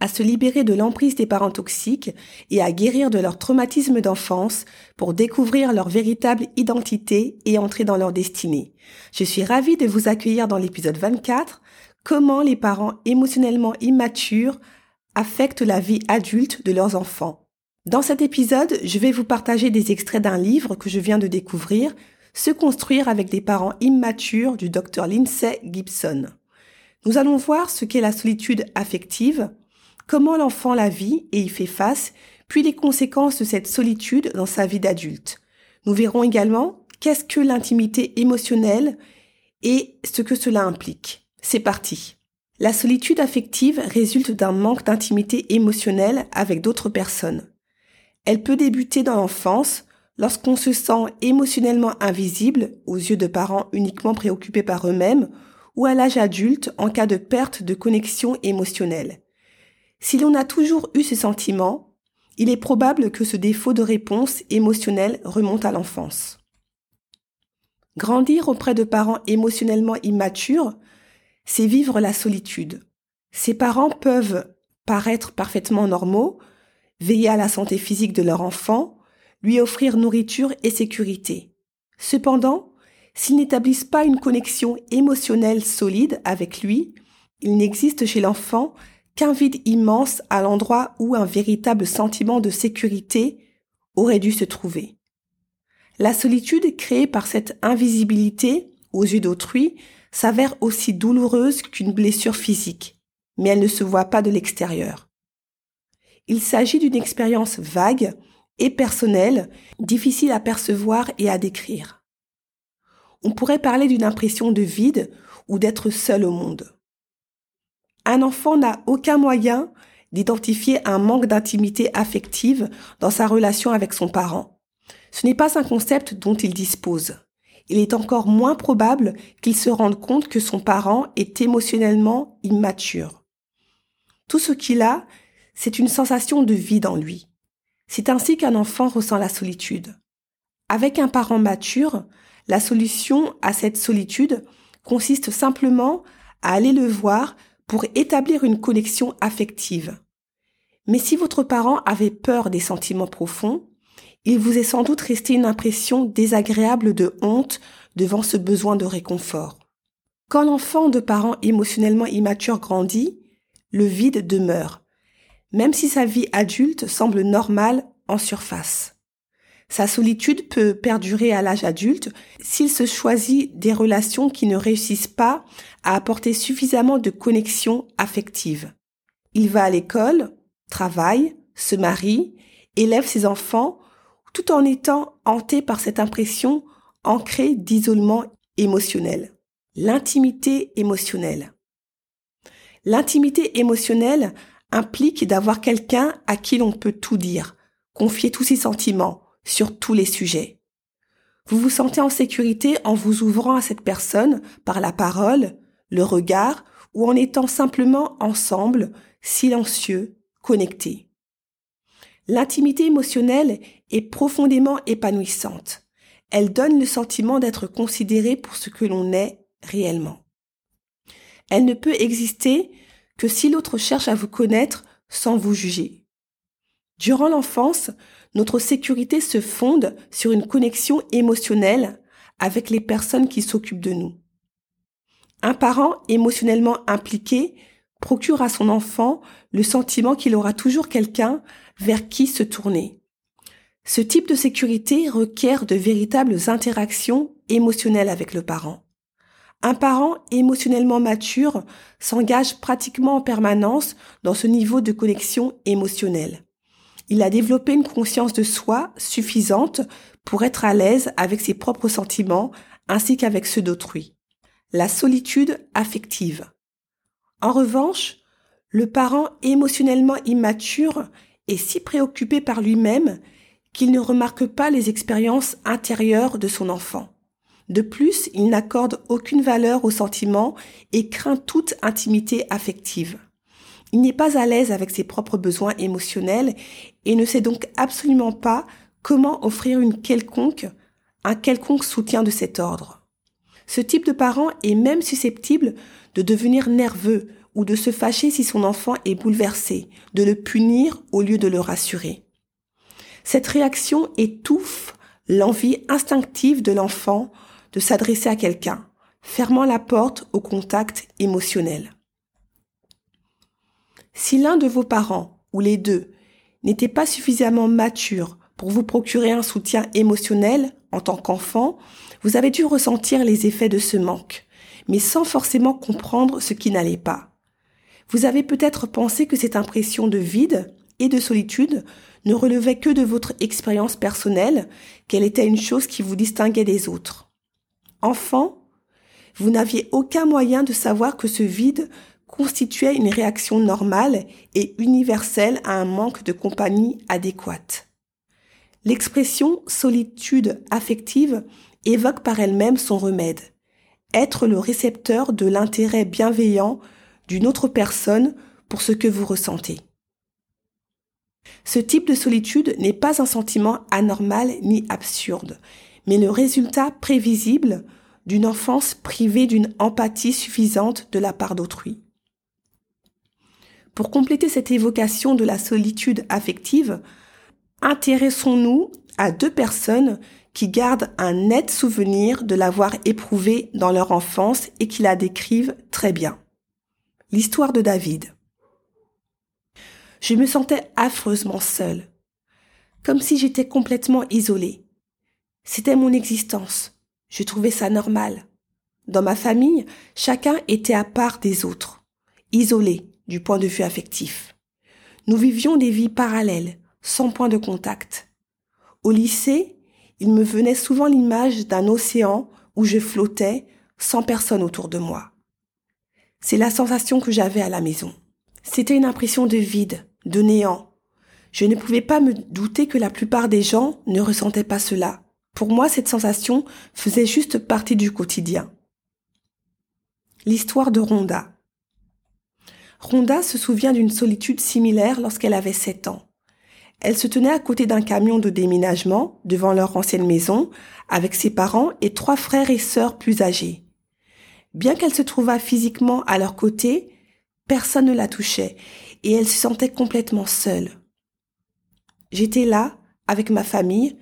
à se libérer de l'emprise des parents toxiques et à guérir de leur traumatisme d'enfance pour découvrir leur véritable identité et entrer dans leur destinée. Je suis ravie de vous accueillir dans l'épisode 24, Comment les parents émotionnellement immatures affectent la vie adulte de leurs enfants. Dans cet épisode, je vais vous partager des extraits d'un livre que je viens de découvrir, Se construire avec des parents immatures du Dr Lindsay Gibson. Nous allons voir ce qu'est la solitude affective, comment l'enfant la vit et y fait face, puis les conséquences de cette solitude dans sa vie d'adulte. Nous verrons également qu'est-ce que l'intimité émotionnelle et ce que cela implique. C'est parti. La solitude affective résulte d'un manque d'intimité émotionnelle avec d'autres personnes. Elle peut débuter dans l'enfance, lorsqu'on se sent émotionnellement invisible aux yeux de parents uniquement préoccupés par eux-mêmes ou à l'âge adulte en cas de perte de connexion émotionnelle. Si l'on a toujours eu ce sentiment, il est probable que ce défaut de réponse émotionnelle remonte à l'enfance. Grandir auprès de parents émotionnellement immatures, c'est vivre la solitude. Ces parents peuvent paraître parfaitement normaux, veiller à la santé physique de leur enfant, lui offrir nourriture et sécurité. Cependant, S'ils n'établissent pas une connexion émotionnelle solide avec lui, il n'existe chez l'enfant qu'un vide immense à l'endroit où un véritable sentiment de sécurité aurait dû se trouver. La solitude créée par cette invisibilité aux yeux d'autrui s'avère aussi douloureuse qu'une blessure physique, mais elle ne se voit pas de l'extérieur. Il s'agit d'une expérience vague et personnelle, difficile à percevoir et à décrire on pourrait parler d'une impression de vide ou d'être seul au monde. Un enfant n'a aucun moyen d'identifier un manque d'intimité affective dans sa relation avec son parent. Ce n'est pas un concept dont il dispose. Il est encore moins probable qu'il se rende compte que son parent est émotionnellement immature. Tout ce qu'il a, c'est une sensation de vide en lui. C'est ainsi qu'un enfant ressent la solitude. Avec un parent mature, la solution à cette solitude consiste simplement à aller le voir pour établir une connexion affective. Mais si votre parent avait peur des sentiments profonds, il vous est sans doute resté une impression désagréable de honte devant ce besoin de réconfort. Quand l'enfant de parents émotionnellement immatures grandit, le vide demeure, même si sa vie adulte semble normale en surface. Sa solitude peut perdurer à l'âge adulte s'il se choisit des relations qui ne réussissent pas à apporter suffisamment de connexion affective. Il va à l'école, travaille, se marie, élève ses enfants, tout en étant hanté par cette impression ancrée d'isolement émotionnel. L'intimité émotionnelle. L'intimité émotionnelle implique d'avoir quelqu'un à qui l'on peut tout dire, confier tous ses sentiments, sur tous les sujets. Vous vous sentez en sécurité en vous ouvrant à cette personne par la parole, le regard ou en étant simplement ensemble, silencieux, connectés. L'intimité émotionnelle est profondément épanouissante. Elle donne le sentiment d'être considéré pour ce que l'on est réellement. Elle ne peut exister que si l'autre cherche à vous connaître sans vous juger. Durant l'enfance, notre sécurité se fonde sur une connexion émotionnelle avec les personnes qui s'occupent de nous. Un parent émotionnellement impliqué procure à son enfant le sentiment qu'il aura toujours quelqu'un vers qui se tourner. Ce type de sécurité requiert de véritables interactions émotionnelles avec le parent. Un parent émotionnellement mature s'engage pratiquement en permanence dans ce niveau de connexion émotionnelle. Il a développé une conscience de soi suffisante pour être à l'aise avec ses propres sentiments ainsi qu'avec ceux d'autrui. La solitude affective. En revanche, Le parent émotionnellement immature est si préoccupé par lui-même qu'il ne remarque pas les expériences intérieures de son enfant. De plus, il n'accorde aucune valeur aux sentiments et craint toute intimité affective. Il n'est pas à l'aise avec ses propres besoins émotionnels et ne sait donc absolument pas comment offrir une quelconque, un quelconque soutien de cet ordre. Ce type de parent est même susceptible de devenir nerveux ou de se fâcher si son enfant est bouleversé, de le punir au lieu de le rassurer. Cette réaction étouffe l'envie instinctive de l'enfant de s'adresser à quelqu'un, fermant la porte au contact émotionnel. Si l'un de vos parents, ou les deux, n'était pas suffisamment mature pour vous procurer un soutien émotionnel en tant qu'enfant, vous avez dû ressentir les effets de ce manque, mais sans forcément comprendre ce qui n'allait pas. Vous avez peut-être pensé que cette impression de vide et de solitude ne relevait que de votre expérience personnelle, qu'elle était une chose qui vous distinguait des autres. Enfant, vous n'aviez aucun moyen de savoir que ce vide constituait une réaction normale et universelle à un manque de compagnie adéquate. L'expression solitude affective évoque par elle-même son remède, être le récepteur de l'intérêt bienveillant d'une autre personne pour ce que vous ressentez. Ce type de solitude n'est pas un sentiment anormal ni absurde, mais le résultat prévisible d'une enfance privée d'une empathie suffisante de la part d'autrui. Pour compléter cette évocation de la solitude affective, intéressons-nous à deux personnes qui gardent un net souvenir de l'avoir éprouvée dans leur enfance et qui la décrivent très bien. L'histoire de David. Je me sentais affreusement seule, comme si j'étais complètement isolée. C'était mon existence. Je trouvais ça normal. Dans ma famille, chacun était à part des autres, isolé du point de vue affectif. Nous vivions des vies parallèles, sans point de contact. Au lycée, il me venait souvent l'image d'un océan où je flottais sans personne autour de moi. C'est la sensation que j'avais à la maison. C'était une impression de vide, de néant. Je ne pouvais pas me douter que la plupart des gens ne ressentaient pas cela. Pour moi, cette sensation faisait juste partie du quotidien. L'histoire de Rhonda. Rhonda se souvient d'une solitude similaire lorsqu'elle avait sept ans. Elle se tenait à côté d'un camion de déménagement devant leur ancienne maison avec ses parents et trois frères et sœurs plus âgés. Bien qu'elle se trouvât physiquement à leur côté, personne ne la touchait et elle se sentait complètement seule. J'étais là, avec ma famille,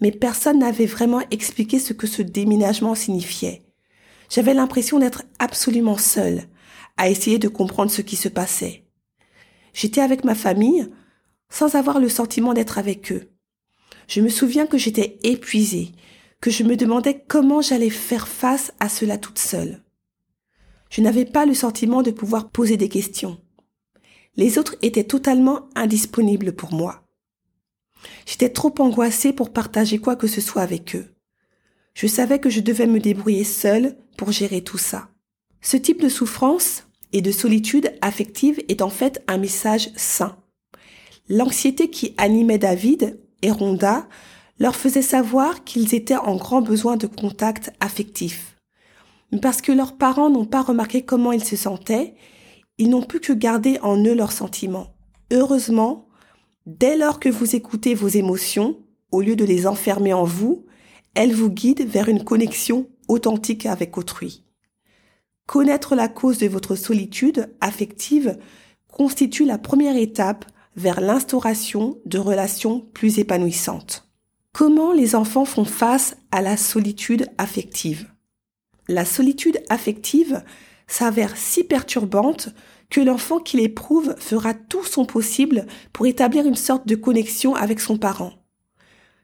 mais personne n'avait vraiment expliqué ce que ce déménagement signifiait. J'avais l'impression d'être absolument seule, à essayer de comprendre ce qui se passait. J'étais avec ma famille, sans avoir le sentiment d'être avec eux. Je me souviens que j'étais épuisée, que je me demandais comment j'allais faire face à cela toute seule. Je n'avais pas le sentiment de pouvoir poser des questions. Les autres étaient totalement indisponibles pour moi. J'étais trop angoissée pour partager quoi que ce soit avec eux. Je savais que je devais me débrouiller seule pour gérer tout ça. Ce type de souffrance et de solitude affective est en fait un message sain. L'anxiété qui animait David et Rhonda leur faisait savoir qu'ils étaient en grand besoin de contact affectif parce que leurs parents n'ont pas remarqué comment ils se sentaient, ils n'ont pu que garder en eux leurs sentiments. Heureusement, dès lors que vous écoutez vos émotions, au lieu de les enfermer en vous, elles vous guident vers une connexion authentique avec autrui. Connaître la cause de votre solitude affective constitue la première étape vers l'instauration de relations plus épanouissantes. Comment les enfants font face à la solitude affective? La solitude affective s'avère si perturbante que l'enfant qui l'éprouve fera tout son possible pour établir une sorte de connexion avec son parent.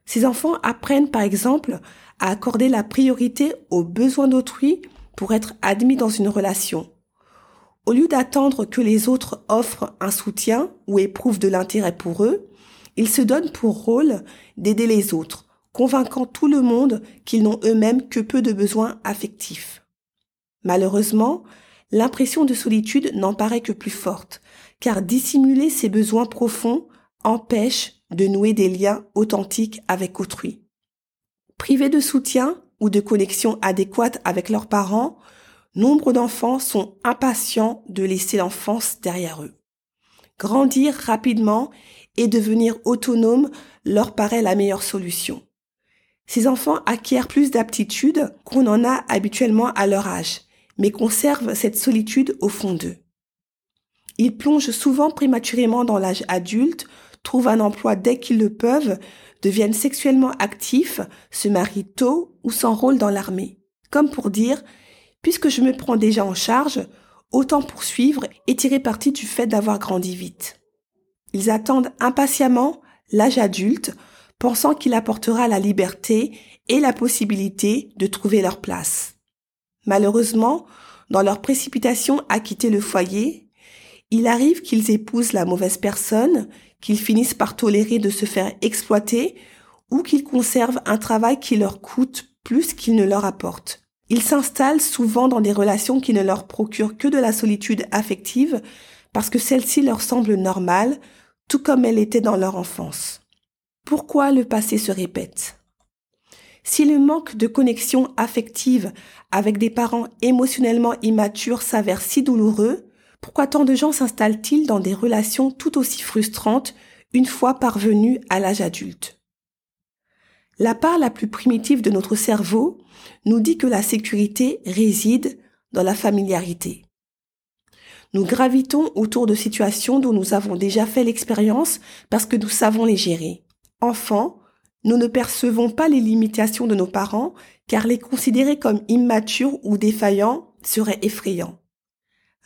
Ces enfants apprennent par exemple à accorder la priorité aux besoins d'autrui pour être admis dans une relation. Au lieu d'attendre que les autres offrent un soutien ou éprouvent de l'intérêt pour eux, ils se donnent pour rôle d'aider les autres, convainquant tout le monde qu'ils n'ont eux-mêmes que peu de besoins affectifs. Malheureusement, l'impression de solitude n'en paraît que plus forte, car dissimuler ses besoins profonds empêche de nouer des liens authentiques avec autrui. Privés de soutien ou de connexion adéquate avec leurs parents, nombre d'enfants sont impatients de laisser l'enfance derrière eux. Grandir rapidement et devenir autonome leur paraît la meilleure solution. Ces enfants acquièrent plus d'aptitudes qu'on en a habituellement à leur âge, mais conservent cette solitude au fond d'eux. Ils plongent souvent prématurément dans l'âge adulte, trouvent un emploi dès qu'ils le peuvent, deviennent sexuellement actifs, se marient tôt ou dans l'armée. Comme pour dire, puisque je me prends déjà en charge, autant poursuivre et tirer parti du fait d'avoir grandi vite. Ils attendent impatiemment l'âge adulte, pensant qu'il apportera la liberté et la possibilité de trouver leur place. Malheureusement, dans leur précipitation à quitter le foyer, il arrive qu'ils épousent la mauvaise personne, qu'ils finissent par tolérer de se faire exploiter ou qu'ils conservent un travail qui leur coûte plus qu'il ne leur apporte. Ils s'installent souvent dans des relations qui ne leur procurent que de la solitude affective parce que celle-ci leur semble normale, tout comme elle était dans leur enfance. Pourquoi le passé se répète? Si le manque de connexion affective avec des parents émotionnellement immatures s'avère si douloureux, pourquoi tant de gens s'installent-ils dans des relations tout aussi frustrantes une fois parvenus à l'âge adulte? La part la plus primitive de notre cerveau nous dit que la sécurité réside dans la familiarité. Nous gravitons autour de situations dont nous avons déjà fait l'expérience parce que nous savons les gérer. Enfants, nous ne percevons pas les limitations de nos parents car les considérer comme immatures ou défaillants serait effrayant.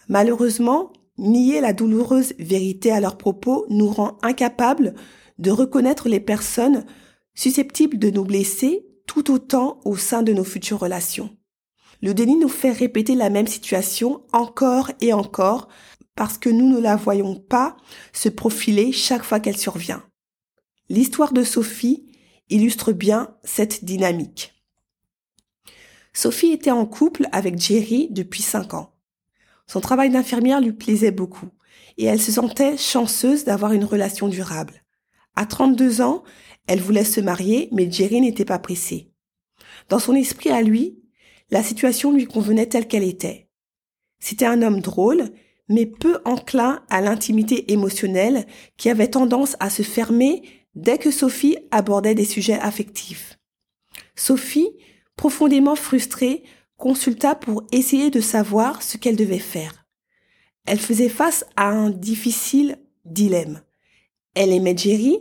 Malheureusement, nier la douloureuse vérité à leurs propos nous rend incapables de reconnaître les personnes susceptibles de nous blesser tout autant au sein de nos futures relations. Le déni nous fait répéter la même situation encore et encore parce que nous ne la voyons pas se profiler chaque fois qu'elle survient. L'histoire de Sophie illustre bien cette dynamique. Sophie était en couple avec Jerry depuis cinq ans. Son travail d'infirmière lui plaisait beaucoup et elle se sentait chanceuse d'avoir une relation durable. À 32 ans, elle voulait se marier, mais Jerry n'était pas pressé. Dans son esprit à lui, la situation lui convenait telle qu'elle était. C'était un homme drôle, mais peu enclin à l'intimité émotionnelle qui avait tendance à se fermer dès que Sophie abordait des sujets affectifs. Sophie, profondément frustrée, consulta pour essayer de savoir ce qu'elle devait faire. Elle faisait face à un difficile dilemme. Elle aimait Jerry,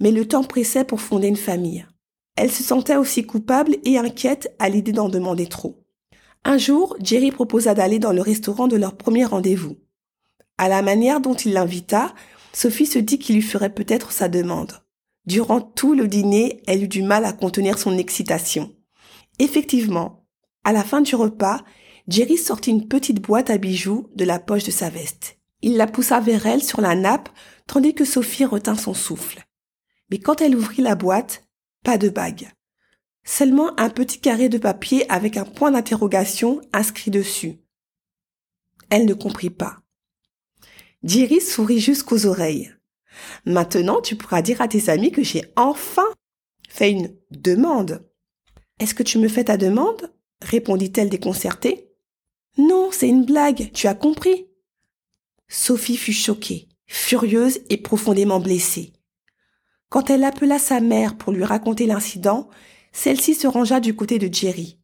mais le temps pressait pour fonder une famille. Elle se sentait aussi coupable et inquiète à l'idée d'en demander trop. Un jour, Jerry proposa d'aller dans le restaurant de leur premier rendez-vous. À la manière dont il l'invita, Sophie se dit qu'il lui ferait peut-être sa demande. Durant tout le dîner, elle eut du mal à contenir son excitation. Effectivement, à la fin du repas, Jerry sortit une petite boîte à bijoux de la poche de sa veste. Il la poussa vers elle sur la nappe, tandis que Sophie retint son souffle. Mais quand elle ouvrit la boîte, pas de bague. Seulement un petit carré de papier avec un point d'interrogation inscrit dessus. Elle ne comprit pas. Jerry sourit jusqu'aux oreilles. Maintenant, tu pourras dire à tes amis que j'ai enfin fait une demande. Est-ce que tu me fais ta demande? répondit-elle déconcertée. Non, c'est une blague, tu as compris. Sophie fut choquée, furieuse et profondément blessée. Quand elle appela sa mère pour lui raconter l'incident, celle-ci se rangea du côté de Jerry.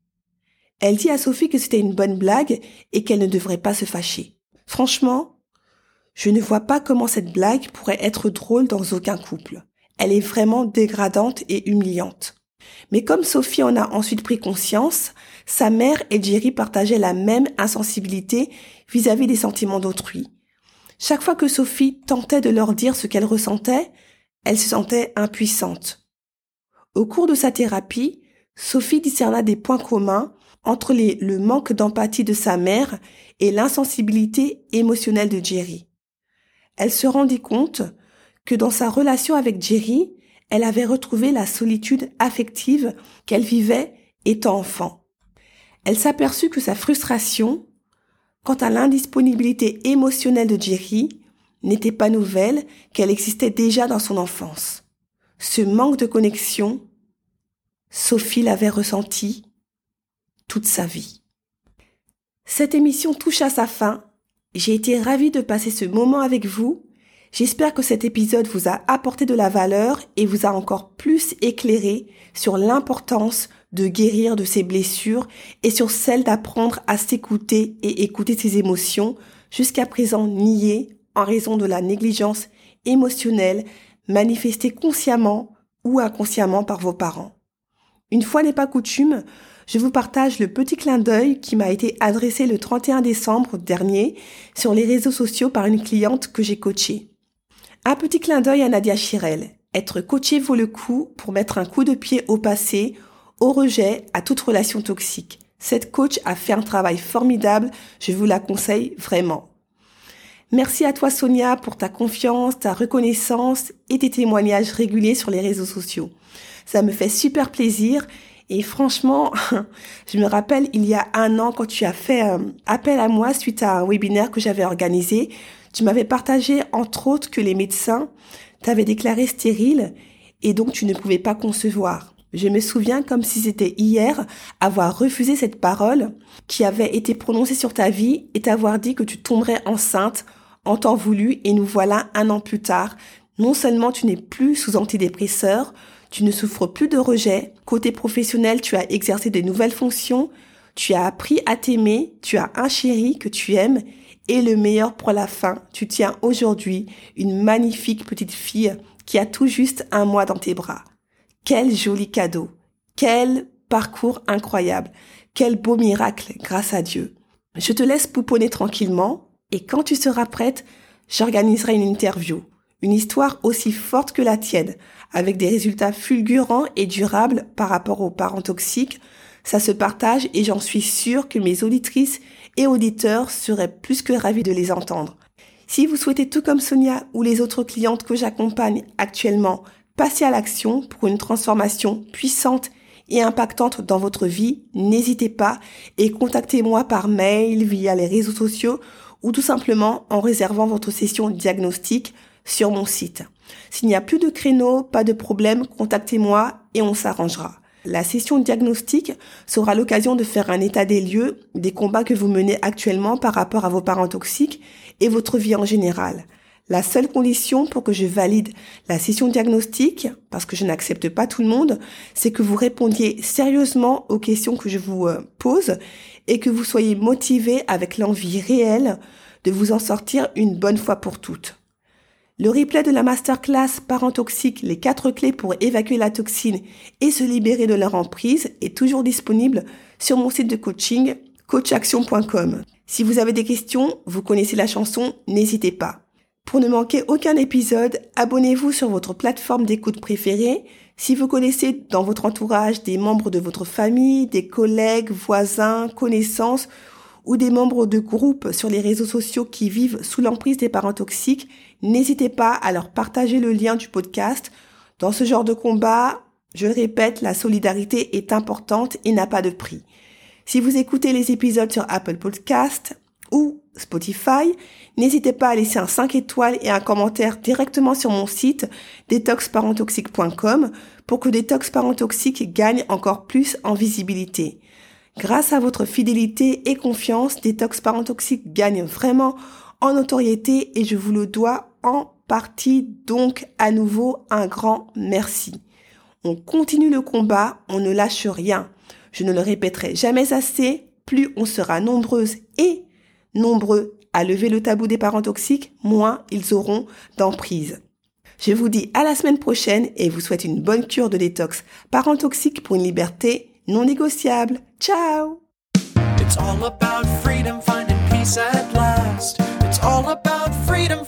Elle dit à Sophie que c'était une bonne blague et qu'elle ne devrait pas se fâcher. Franchement, je ne vois pas comment cette blague pourrait être drôle dans aucun couple. Elle est vraiment dégradante et humiliante. Mais comme Sophie en a ensuite pris conscience, sa mère et Jerry partageaient la même insensibilité vis-à-vis des sentiments d'autrui. Chaque fois que Sophie tentait de leur dire ce qu'elle ressentait, elle se sentait impuissante. Au cours de sa thérapie, Sophie discerna des points communs entre le manque d'empathie de sa mère et l'insensibilité émotionnelle de Jerry. Elle se rendit compte que dans sa relation avec Jerry, elle avait retrouvé la solitude affective qu'elle vivait étant enfant. Elle s'aperçut que sa frustration quant à l'indisponibilité émotionnelle de Jerry n'était pas nouvelle, qu'elle existait déjà dans son enfance. Ce manque de connexion, Sophie l'avait ressenti toute sa vie. Cette émission touche à sa fin. J'ai été ravie de passer ce moment avec vous. J'espère que cet épisode vous a apporté de la valeur et vous a encore plus éclairé sur l'importance de guérir de ses blessures et sur celle d'apprendre à s'écouter et écouter ses émotions jusqu'à présent niées en raison de la négligence émotionnelle manifestée consciemment ou inconsciemment par vos parents. Une fois n'est pas coutume, je vous partage le petit clin d'œil qui m'a été adressé le 31 décembre dernier sur les réseaux sociaux par une cliente que j'ai coachée. Un petit clin d'œil à Nadia Chirel. Être coaché vaut le coup pour mettre un coup de pied au passé, au rejet, à toute relation toxique. Cette coach a fait un travail formidable, je vous la conseille vraiment. Merci à toi Sonia pour ta confiance, ta reconnaissance et tes témoignages réguliers sur les réseaux sociaux. Ça me fait super plaisir et franchement, je me rappelle il y a un an quand tu as fait euh, appel à moi suite à un webinaire que j'avais organisé, tu m'avais partagé entre autres que les médecins t'avaient déclaré stérile et donc tu ne pouvais pas concevoir. Je me souviens comme si c'était hier avoir refusé cette parole qui avait été prononcée sur ta vie et t'avoir dit que tu tomberais enceinte en temps voulu et nous voilà un an plus tard. Non seulement tu n'es plus sous antidépresseur, tu ne souffres plus de rejet. Côté professionnel, tu as exercé de nouvelles fonctions. Tu as appris à t'aimer. Tu as un chéri que tu aimes. Et le meilleur pour la fin, tu tiens aujourd'hui une magnifique petite fille qui a tout juste un mois dans tes bras. Quel joli cadeau. Quel parcours incroyable. Quel beau miracle grâce à Dieu. Je te laisse pouponner tranquillement et quand tu seras prête, j'organiserai une interview. Une histoire aussi forte que la tienne, avec des résultats fulgurants et durables par rapport aux parents toxiques, ça se partage et j'en suis sûre que mes auditrices et auditeurs seraient plus que ravis de les entendre. Si vous souhaitez tout comme Sonia ou les autres clientes que j'accompagne actuellement passer à l'action pour une transformation puissante et impactante dans votre vie, n'hésitez pas et contactez-moi par mail, via les réseaux sociaux ou tout simplement en réservant votre session diagnostique sur mon site. S'il n'y a plus de créneau, pas de problème, contactez-moi et on s'arrangera. La session diagnostique sera l'occasion de faire un état des lieux des combats que vous menez actuellement par rapport à vos parents toxiques et votre vie en général. La seule condition pour que je valide la session diagnostique, parce que je n'accepte pas tout le monde, c'est que vous répondiez sérieusement aux questions que je vous euh, pose et que vous soyez motivé avec l'envie réelle de vous en sortir une bonne fois pour toutes. Le replay de la masterclass Parents toxiques, les quatre clés pour évacuer la toxine et se libérer de leur emprise est toujours disponible sur mon site de coaching coachaction.com. Si vous avez des questions, vous connaissez la chanson, n'hésitez pas. Pour ne manquer aucun épisode, abonnez-vous sur votre plateforme d'écoute préférée. Si vous connaissez dans votre entourage des membres de votre famille, des collègues, voisins, connaissances ou des membres de groupes sur les réseaux sociaux qui vivent sous l'emprise des parents toxiques, n'hésitez pas à leur partager le lien du podcast. Dans ce genre de combat, je répète, la solidarité est importante et n'a pas de prix. Si vous écoutez les épisodes sur Apple Podcast ou Spotify, n'hésitez pas à laisser un 5 étoiles et un commentaire directement sur mon site detoxparentoxique.com pour que Toxiques gagne encore plus en visibilité. Grâce à votre fidélité et confiance, Toxiques gagne vraiment en notoriété et je vous le dois en partie. Donc, à nouveau, un grand merci. On continue le combat, on ne lâche rien. Je ne le répéterai jamais assez, plus on sera nombreuses et nombreux à lever le tabou des parents toxiques, moins ils auront d'emprise. Je vous dis à la semaine prochaine et vous souhaite une bonne cure de détox parents toxiques pour une liberté non négociable. Ciao It's all about freedom,